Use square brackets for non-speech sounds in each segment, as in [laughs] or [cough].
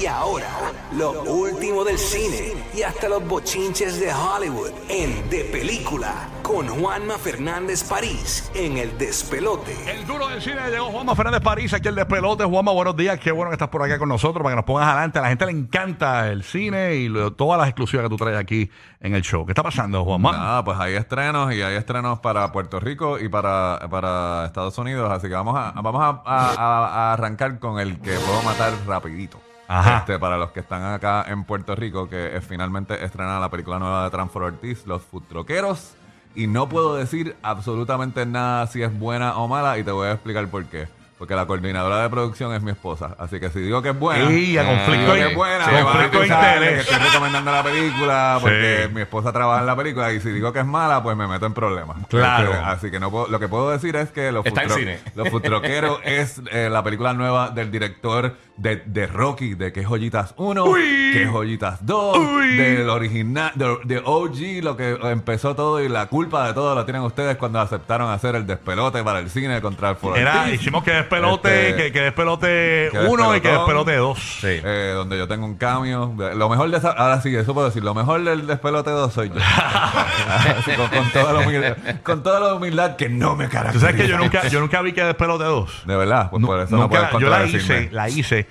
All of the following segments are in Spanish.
Y ahora, lo último del cine y hasta los bochinches de Hollywood en De Película con Juanma Fernández París en El Despelote. El duro del cine llegó Juanma Fernández París, aquí el despelote. Juanma, buenos días. Qué bueno que estás por acá con nosotros para que nos pongas adelante. A la gente le encanta el cine y lo- todas las exclusivas que tú traes aquí en el show. ¿Qué está pasando, Juanma? Nada, pues hay estrenos y hay estrenos para Puerto Rico y para, para Estados Unidos. Así que vamos a, vamos a, a- a- a arrancar con el que puedo matar rapidito. Este, para los que están acá en Puerto Rico, que finalmente estrena la película nueva de Transfer Ortiz, Los Futroqueros. Y no puedo decir absolutamente nada si es buena o mala y te voy a explicar por qué. Porque la coordinadora de producción es mi esposa. Así que si digo que es buena, Y a si conflicto digo de- que es buena, sí, me van a conflicto de acusar de interés. que estoy recomendando la película porque Sí. mi esposa trabaja en la película y si digo que es mala, pues me meto en problemas. Claro. Este, así que no puedo- lo que puedo decir es que Los, Está en Futro- cine. Los Futroqueros [laughs] es eh, la película nueva del director de, de Rocky, de Que Joyitas 1, Uy. Que Joyitas 2, Uy. del original, de, de OG, lo que empezó todo y la culpa de todo lo tienen ustedes cuando aceptaron hacer el despelote para el cine contra el Era, hicimos que despelote, Este, que, que despelote que uno y que despelotón. despelote dos. Sí. Eh, donde yo tengo un cambio. Lo mejor de esa, ahora sí, eso puedo decir. Lo mejor del despelote 2 soy yo. [laughs] Con, con toda la humildad, con toda la humildad que no me Tú caracteriza. sabes que yo nunca, yo nunca vi que despelote dos. De verdad, pues por eso no nunca- puedes yo la contradecirme. hice, la hice.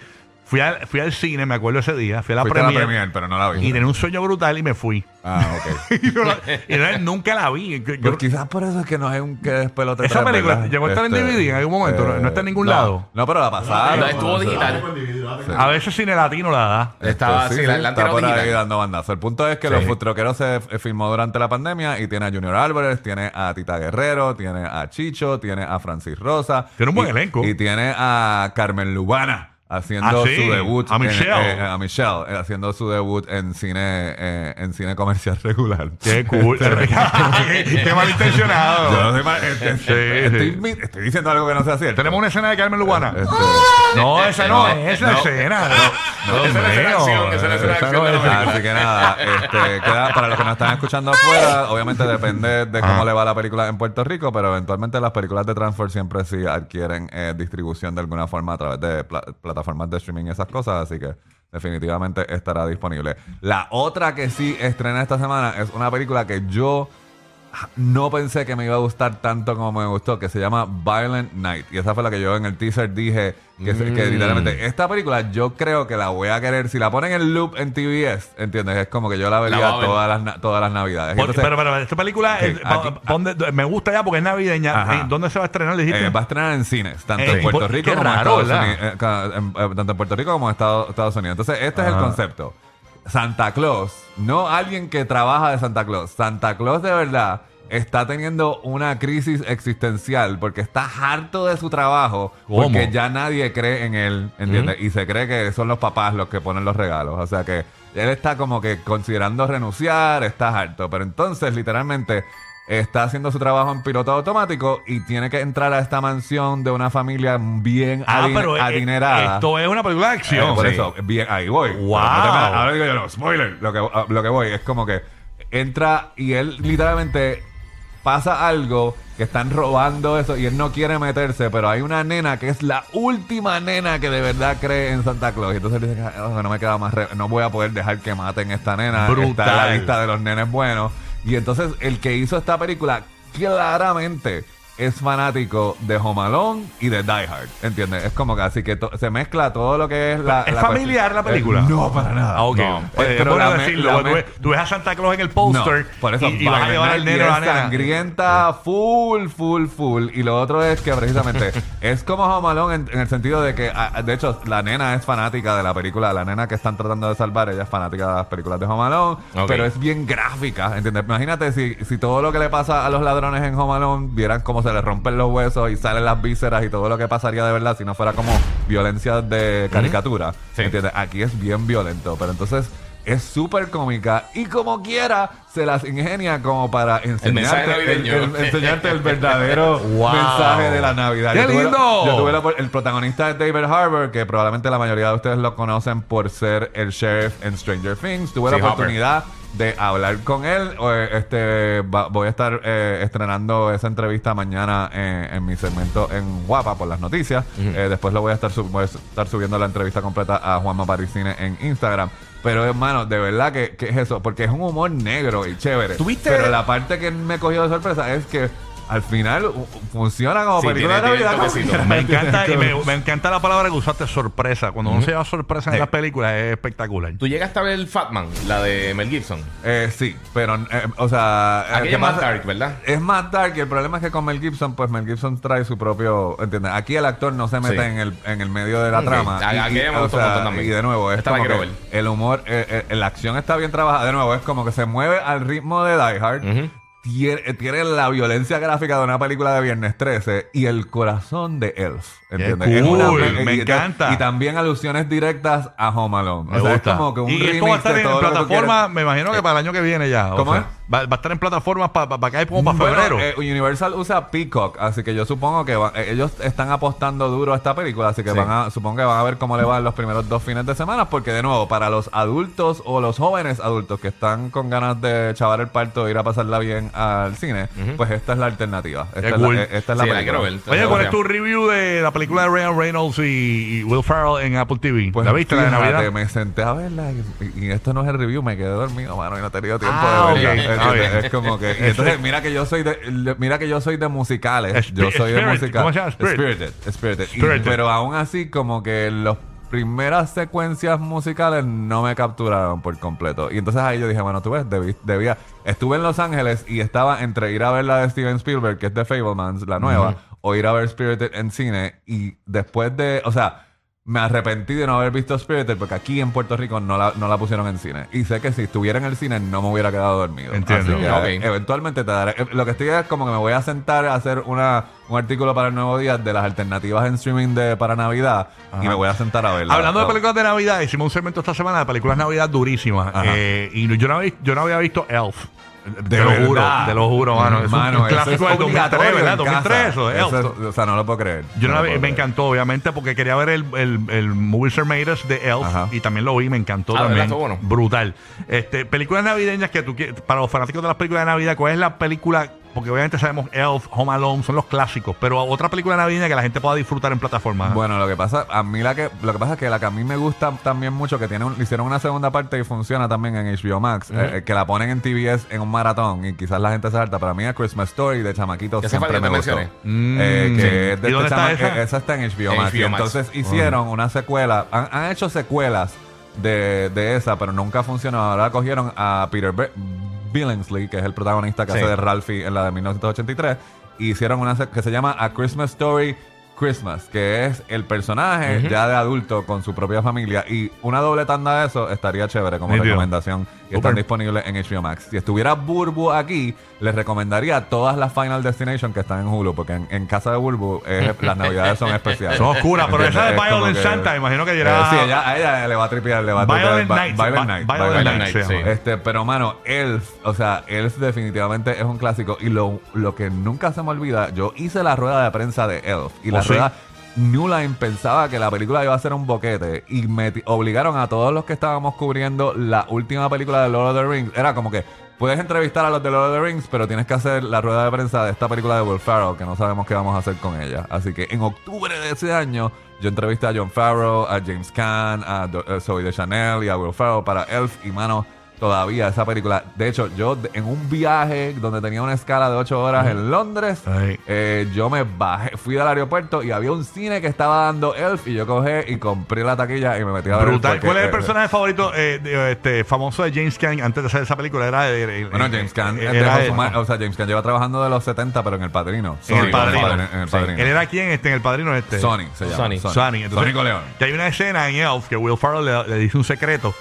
Fui al, fui al cine, me acuerdo ese día, fui a la Fuiste a la premier, premier, pero no la vi. y tenía un sueño brutal y me fui. Ah, ok. [laughs] y, no la- y no- nunca la vi. Yo- Pues quizás por eso es que no es un que despelote Esa 3, película, ¿verdad? ¿llegó a estar en DVD en algún momento? ¿No- no está en ningún no, lado? No, pero la pasaron. No, estuvo digital. A veces cine latino la da. Estaba Este, así, sí, la, la está por ahí digital. dando bandazo. El punto es que Los Futroqueros se f- filmó durante la pandemia y tiene a Junior Álvarez, tiene a Tita Guerrero, tiene a Chicho, tiene a Francis Rosa. Tiene un buen y- elenco. Y tiene a Carmen Lubana haciendo Ah, sí, su debut. a en- Michelle. eh, a Michelle, eh, haciendo su debut en cine, eh, en cine comercial [laughs] regular. Qué cool. [laughs] [laughs] qué, malintencionado. Yo no soy mal- este- Sí, estoy, sí. mi- estoy diciendo algo que no sea cierto. Tenemos una escena de Carmen Lubana. Este, no, esa no, es la escena. no, esa no es la acción, esa no es la acción Así que nada, este, queda- para los que nos están escuchando afuera, obviamente depende de cómo Ah. le va la película en Puerto Rico, pero eventualmente las películas de Transfer siempre sí adquieren eh, distribución de alguna forma a través de pla- plataformas de streaming y esas cosas, así que definitivamente estará disponible. La otra que sí estrena esta semana es una película que yo no pensé que me iba a gustar tanto como me gustó, que se llama Violent Night. Y esa fue la que yo en el teaser dije que, Mm. que literalmente esta película yo creo que la voy a querer. Si la ponen en loop en TBS, ¿entiendes? Es como que yo la vería La todas, las, todas las navidades. Por- Entonces, pero, pero, esta película, Ok, es- aquí- ¿dónde- me gusta ya porque es navideña. Ajá. Eh, ¿Dónde se va a estrenar? Dijiste. eh, va a estrenar en cines, tanto Eh, en Puerto Rico como en raro, Estados ¿verdad? Unidos. eh, en- eh, tanto en Puerto Rico como en Estados, Estados Unidos. Entonces, este es el Ajá. concepto. Santa Claus, no alguien que trabaja de Santa Claus. Santa Claus de verdad está teniendo una crisis existencial porque está harto de su trabajo ¿Cómo? porque ya nadie cree en él, ¿entiendes? Y se cree que son los papás los que ponen los regalos. O sea que él está como que considerando renunciar, está harto. Pero entonces, literalmente, está haciendo su trabajo en piloto automático y tiene que entrar a esta mansión de una familia bien ah, adin- pero eh, adinerada. esto es una película de Eh, acción. por Sí. eso, bien, ahí voy. Wow. Pero no te me- ahora digo yo, no, spoiler. Lo que, a- lo que voy es como que entra y él literalmente pasa algo que están robando eso y él no quiere meterse, pero hay una nena que es la última nena que de verdad cree en Santa Claus. Y entonces él dice, "Oh, no me queda más, re- no voy a poder dejar que maten esta nena. Está en la Brutal. lista de los nenes buenos. Y entonces el que hizo esta película claramente es fanático de Home Alone y de Die Hard, ¿entiendes? Es como que así que se mezcla todo lo que es la... ¿Es la familiar la película? Eh, no, para nada. Ah, ok. No. Pues, Eh, bueno la decirlo, la porque tú, ves, tú ves a Santa Claus en el póster no, por eso y, y vas a llevar al Night nene y o la nena. sangrienta full, full, full. Y lo otro es que precisamente [laughs] es como Home Alone en, en el sentido de que, ah, de hecho, la nena es fanática de la película. La nena que están tratando de salvar, ella es fanática de las películas de Home Alone. Ok. Pero es bien gráfica, ¿entiendes? Imagínate si, si todo lo que le pasa a los ladrones en Home Alone vieran cómo se se le rompen los huesos y salen las vísceras y todo lo que pasaría de verdad si no fuera como violencia de caricatura. Sí. ¿Entiendes? Aquí es bien violento, pero entonces es súper cómica y como quiera se las ingenia como para enseñarte el, navideño. el- enseñarte el verdadero [laughs] Wow. mensaje de la Navidad. ¡Qué Yo tuve lindo! yo tuve la el protagonista es David Harbour, que probablemente la mayoría de ustedes lo conocen por ser el sheriff en Stranger Things. Tuve Sí, la oportunidad de hablar con él. Eh, Este, va- voy a estar eh, estrenando esa entrevista mañana en, en mi segmento en Guapa por las noticias. Eh, después lo voy a estar voy a estar subiendo la entrevista completa a Juanma Parisine en Instagram. Pero hermano, de verdad que, que es eso, porque es un humor negro y chévere. ¿Tuviste- Pero la parte que me cogió de sorpresa es que al final funciona como Sí, película de tiene- tiene Navidad. Me encanta, y me, [laughs] me encanta la palabra que usaste, sorpresa. Cuando uno se lleva sorpresa en Sí. las películas es espectacular. ¿Tú llegaste a ver Fatman, la de Mel Gibson? Eh, sí, pero, eh, o sea... eh, ¿qué es más pasa? dark, ¿verdad? Es más dark y el problema es que con Mel Gibson, pues Mel Gibson trae su propio, ¿entiendes? Aquí el actor no se mete Sí. en, el, en el medio de la trama. A- Y- aquella y, me gustó sea, también. Y de nuevo, es Esta como que el humor, eh, eh, la acción está bien trabajada. De nuevo, es como que se mueve al ritmo de Die Hard. Tiene, tiene la violencia gráfica de una película de Viernes 13 y el corazón de Elf. ¿Entiendes? Qué Es una- cool, y- me y- encanta. Y también alusiones directas a Home Alone. Me o sea, gusta. es como que un y esto va a remix estar en plataforma, me imagino que para el año que viene ya. o ¿Cómo sea, es? Va, va a estar en plataformas para pa, caer como para Bueno, febrero. eh, Universal usa Peacock, así que yo supongo que va- eh, ellos están apostando duro a esta película, así que Sí. van a, supongo que van a ver cómo le van los primeros dos fines de semana, porque de nuevo, para los adultos o los jóvenes adultos que están con ganas de chavar el parto e ir a pasarla bien al cine, pues esta es la alternativa. Esta, Qué es, cool. la, eh, esta es la Sí, la película. ver. Oye, ¿cuál es tu review de la película de Ryan Reynolds y, y Will Ferrell en Apple TV? Pues ¿La viste la de Navidad? me senté a verla y, y esto no es el review, me quedé dormido, mano, y no he tenido tiempo Ah, de verla. ok, Es- está es, bien. es como que y entonces mira que yo soy de mira que yo soy de musicales, yo soy de Spirit, música ¿cómo se llama? Spirit. Spirited, Spirited. Y- pero aún así como que las primeras secuencias musicales no me capturaron por completo. Y entonces ahí yo dije, bueno, tú ves, debí- debía estuve en Los Ángeles y estaba entre ir a ver la de Steven Spielberg, que es de Fablemans, la nueva, o ir a ver Spirited en cine y después de, o sea, me arrepentí de no haber visto Spirited porque aquí en Puerto Rico no la, no la pusieron en cine. Y sé que si estuviera en el cine no me hubiera quedado dormido. Entiendo. Así que, Ok. eventualmente te daré. Lo que estoy es como que me voy a sentar a hacer una, un artículo para el nuevo día de las alternativas en streaming de para Navidad y me voy a sentar a verla. Hablando de Ah, películas de Navidad, hicimos un segmento esta semana de películas de Navidad durísimas. Eh, y yo no, había, yo no había visto Elf. Te lo juro, te lo juro, mano. Es Mano, un clásico del 2003, obligatorio ¿verdad? en 2003, casa. eso, o sea, no lo puedo creer. Yo me encantó, obviamente, porque quería ver el, el, el Made Us de Elf y también lo vi, me encantó Ah, también. Brutal. Este, películas navideñas que tú quieres, para los fanáticos de las películas de Navidad, ¿cuál es la película? Porque obviamente sabemos Elf, Home Alone, son los clásicos, pero otra película navideña que la gente pueda disfrutar en plataformas. Bueno, lo que pasa, a mí la que, lo que pasa es que la que a mí me gusta también mucho, que tiene un- hicieron una segunda parte y funciona también en HBO Max, eh, eh, que la ponen en TBS en un maratón y quizás la gente se harta, pero a mí es Christmas Story de chamaquito siempre me gustó. Mm. Eh, que Sí. es de ¿Y este dónde está chama- esa? esa está en HBO En Max. y HBO Max. entonces hicieron una secuela, han, han hecho secuelas de, de esa, pero nunca funcionó. Ahora cogieron a Peter Be- Billingsley, que es el protagonista que Sí. hace de Ralphie en la de 1983, y hicieron una que se llama A Christmas Story Christmas, que es el personaje ya de adulto con su propia familia. Y una doble tanda de eso estaría chévere como recomendación. Y están disponibles en HBO Max. Si estuviera Burbu aquí, les recomendaría todas las Final Destination que están en Hulu, porque en, en casa de Burbu es- [laughs] las navidades son especiales. Son oscuras, pero esa de. Es Violent que- Santa, imagino que Eh, dirá. sí, ella, a ella le va a tripear, le va a tripear. Violent Night. Violent Night, sí. este, pero mano, Elf, o sea, Elf definitivamente es un clásico. Y lo, lo que nunca se me olvida, yo hice la rueda de prensa de Elf. Y la ¿Oh, sí? Rueda, New Line pensaba que la película iba a ser un boquete. Y me obligaron a todos los que estábamos cubriendo la última película de Lord of the Rings. Era como que. Puedes entrevistar a los de Lord of the Rings, pero tienes que hacer la rueda de prensa de esta película de Will Farrell, que no sabemos qué vamos a hacer con ella. Así que en octubre de ese año, yo entrevisté a John Farrell, a James Caan, a eh, Zoe de Chanel y a Will Farrell para Elf. Y mano, todavía esa película. De hecho, yo en un viaje donde tenía una escala de 8 horas en Londres, eh, yo me bajé, fui al aeropuerto y había un cine que estaba dando Elf y yo cogí y compré la taquilla y me metí a ver. Brutal. porque, ¿Cuál es el eh, personaje favorito eh, de- este, famoso de James Caan antes de hacer esa película? Era de, Bueno, eh, James Caan, eh, eh, o sea, James Caan lleva trabajando de los 70, pero en El Padrino. En El Sony, Padrino. En el. Padrino. Él era quien este, en el padrino este. Sony se llama. Sony. Sonny. Entonces, León. Que hay una escena en Elf que Will Ferrell le, le dice un secreto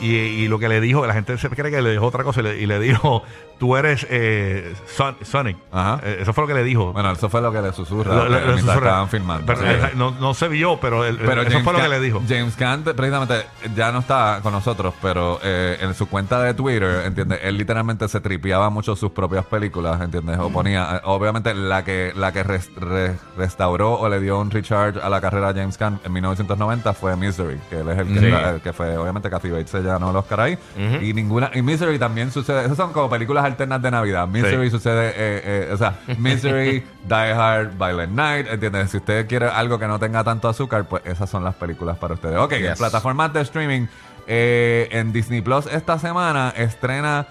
y, y lo que le dijo, que la gente gente se cree que le dijo otra cosa y le, y le dijo, tú eres eh, Son- Sonic. Ajá. Eh, eso fue lo que le dijo. Bueno, eso fue lo que le susurra Lo- lo- mientras lo susurra. estaban filmando. Pero, Sí. eh, no, no se vio, pero, el- Pero eso James fue lo que Gunn- le dijo. James Gunn, precisamente, ya no está con nosotros, pero eh, en su cuenta de Twitter, ¿entiendes? Él literalmente se tripeaba mucho sus propias películas, ¿entiendes? O ponía, eh, obviamente, la que, la que res- re- restauró o le dio un recharge a la carrera de James Gunn en 1990 fue Misery, que él es el que, Sí. está- el que fue, obviamente, Kathy Bates se ganó el Oscar ahí. Y ninguna, y Misery también sucede, esas son como películas alternas de Navidad. Misery sucede, eh, eh, o sea, [laughs] Misery, Die Hard, Violent Night, ¿entiendes? Si usted quiere algo que no tenga tanto azúcar, pues esas son las películas para ustedes. Ok, Yes. plataformas de streaming, eh, en Disney Plus esta semana estrena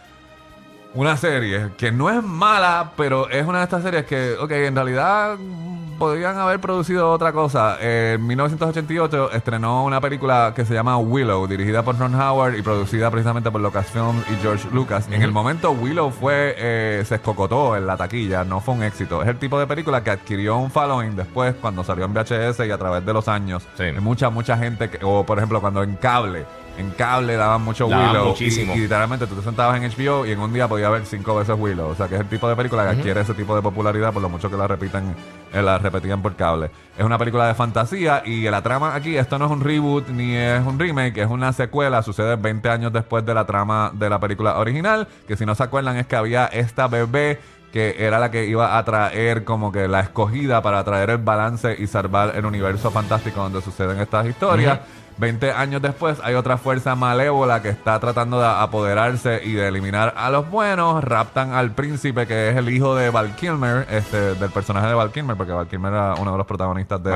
una serie que no es mala, pero es una de estas series que, ok, en realidad podrían haber producido otra cosa. En 1988 estrenó una película que se llama Willow, dirigida por Ron Howard y producida precisamente por Lucasfilm y George Lucas. En el momento Willow fue, eh, se escocotó en la taquilla, no fue un éxito. Es el tipo de película que adquirió un following después cuando salió en VHS y a través de los años. Sí. Mucha, mucha gente, que, o por ejemplo cuando en cable. En cable daban mucho Daban Willow. y- muchísimo. y literalmente tú te sentabas en HBO y en un día podías ver cinco veces Willow. O sea, que es el tipo de película que adquiere ese tipo de popularidad por lo mucho que la repiten, eh, la repetían por cable. Es una película de fantasía y la trama aquí, esto no es un reboot ni es un remake, es una secuela, sucede 20 años después de la trama de la película original, que si no se acuerdan es que había esta bebé que era la que iba a traer como que la escogida para traer el balance y salvar el universo fantástico donde suceden estas historias. 20 años después hay otra fuerza malévola que está tratando de apoderarse y de eliminar a los buenos. Raptan al príncipe que es el hijo de Val Kilmer, este, del personaje de Val Kilmer, porque Val Kilmer era uno de los protagonistas de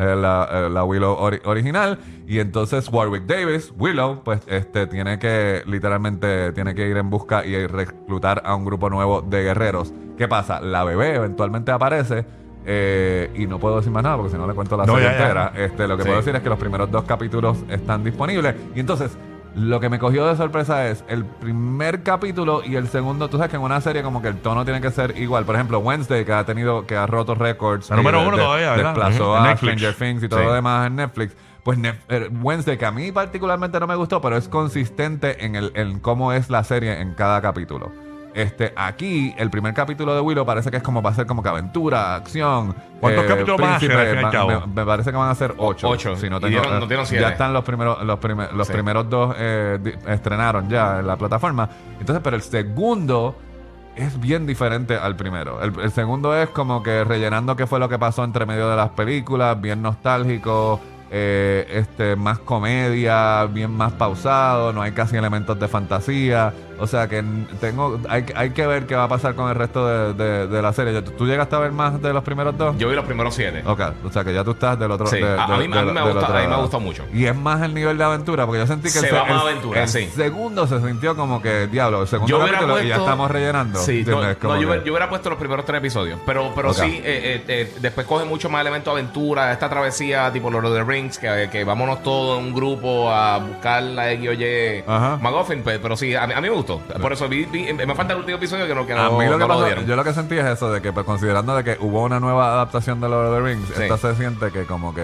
eh, la, eh, la Willow ori- original. Y entonces Warwick Davis, Willow, pues este tiene que literalmente tiene que ir en busca y reclutar a un grupo nuevo de guerreros. ¿Qué pasa? La bebé eventualmente aparece. Eh, y no puedo decir más nada porque si no le cuento la No, serie ya, ya. entera. Este, lo que Sí. puedo decir es que los primeros dos capítulos están disponibles. Y entonces, lo que me cogió de sorpresa es el primer capítulo y el segundo. Tú sabes que en una serie como que el tono tiene que ser igual. Por ejemplo, Wednesday, que ha tenido, que ha roto récords. La número de- uno de- todavía, ¿verdad? Desplazó a Netflix. Stranger Things y todo Sí. lo demás en Netflix. Pues eh, Wednesday, que a mí particularmente no me gustó, pero es consistente en, el, en cómo es la serie en cada capítulo. Este, aquí, el primer capítulo de Willow parece que es como va a ser como que aventura, acción. ¿Cuántos capítulos van a ser, al fin y al va- cabo? me, me parece que van a ser ocho. Ocho. Si no Y tengo- dieron- no dieron siete. ya están los primeros, los, primer- los Sí. primeros dos eh, di- estrenaron ya en la plataforma. Entonces, pero el segundo es bien diferente al primero. El, el segundo es como que rellenando qué fue lo que pasó entre medio de las películas, bien nostálgico, eh, este, más comedia, bien más pausado, no hay casi elementos de fantasía. O sea que tengo, hay, hay que ver qué va a pasar con el resto de, de- de la serie. ¿Tú, tú llegaste a ver más de los primeros dos? Yo vi los primeros siete. Ok, o sea que ya tú estás del otro Sí, de- a- a mí- a mí me del gusta- otro a mí me lado. gustó mucho. Y es más el nivel de aventura, porque yo sentí que Se el, va el- aventura, el sí. segundo se sintió como que, diablo, el segundo capítulo y ya puesto- estamos rellenando. Sí, no, no, yo, que- yo hubiera puesto los primeros tres episodios. Pero, pero sí, eh, eh, eh, después coge mucho más elementos de aventura. Esta travesía tipo Lord of the Rings, que, que vámonos todos en un grupo a buscar la X o Y Ajá. McGuffin. Pero, pero sí, a mí, a mí me gustó. Por eso vi, vi- me falta el último episodio que no, que a no, mí lo que no lo pasó- dieron. yo lo que sentí es eso, de que pues, considerando de que hubo una nueva adaptación de Lord of the Rings, Sí. esta se siente que como que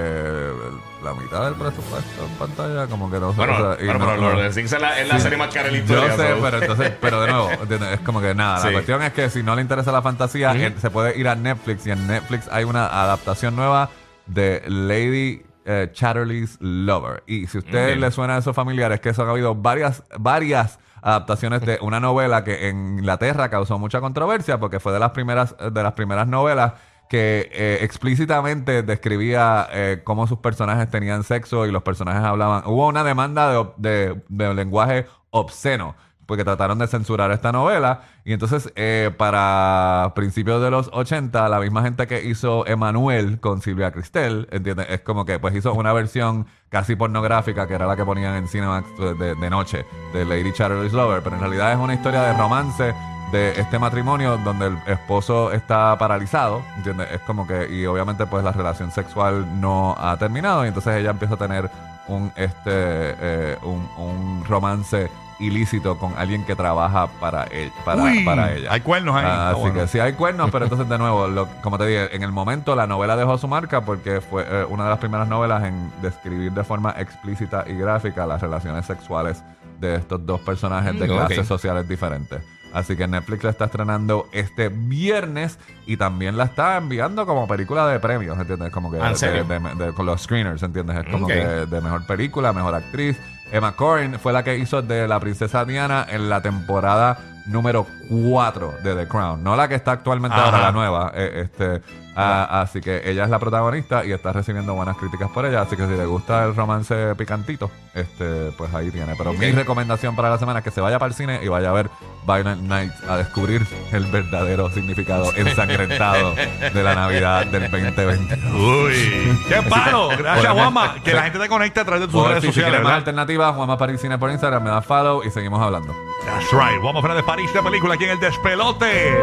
la mitad del presupuesto en pantalla, como que no bueno, o sea, y bueno, no- pero Lord of the Rings es la, es la Sí. serie más cara de la Yo historia. sé, so. pero entonces, pero de nuevo, [laughs] ¿entiendes? es como que nada. Sí. La cuestión es que si no le interesa la fantasía, se puede ir a Netflix y en Netflix hay una adaptación nueva de Lady eh, Chatterley's Lover. Y si a usted Ok. le suena a esos familiares, que eso ha habido varias, varias adaptaciones de una novela que en Inglaterra causó mucha controversia porque fue de las primeras, de las primeras novelas que eh, explícitamente describía eh, cómo sus personajes tenían sexo y los personajes hablaban. Hubo una demanda de, de- de lenguaje obsceno porque trataron de censurar esta novela y entonces eh, para principios de los 80 la misma gente que hizo Emanuel con Silvia Cristel ¿entiendes? es como que pues hizo una versión casi pornográfica que era la que ponían en Cinemax de, de- noche de Lady Chatterley's Lover pero en realidad es una historia de romance de este matrimonio donde el esposo está paralizado, ¿entiendes? Es como que, y obviamente pues la relación sexual no ha terminado y entonces ella empieza a tener un, este, eh, un, un romance ilícito con alguien que trabaja para, él, para, Uy, para ella. hay cuernos ahí. Ah, así bueno. que sí hay cuernos, pero entonces de nuevo, lo- como te dije, en el momento la novela dejó su marca porque fue eh, una de las primeras novelas en describir de forma explícita y gráfica las relaciones sexuales de estos dos personajes de Mm, clases sociales diferentes. Así que Netflix la está estrenando este viernes y también la está enviando como película de premios, ¿entiendes? Como que Ah, ¿en serio? de- de- de- con los screeners, ¿entiendes? Es como que de mejor película, mejor actriz. Emma Corrin fue la que hizo de la princesa Diana en la temporada número 4 de The Crown. No la que está actualmente Ajá. ahora, la nueva. eh, este, ah, así que ella es la protagonista y está recibiendo buenas críticas por ella. Así que si le gusta el romance picantito, este, pues ahí tiene. Pero mi recomendación para la semana es que se vaya para el cine y vaya a ver Violent Night a descubrir el verdadero significado ensangrentado de la Navidad del 2020. Uy, qué palo. Gracias, Juanma. Que la gente te conecte a través de tus redes si, sociales. más ¿verdad? alternativas, Juanma París Cine por Instagram, me da follow y seguimos hablando. That's right. Juanma Fernández París de película aquí en el despelote.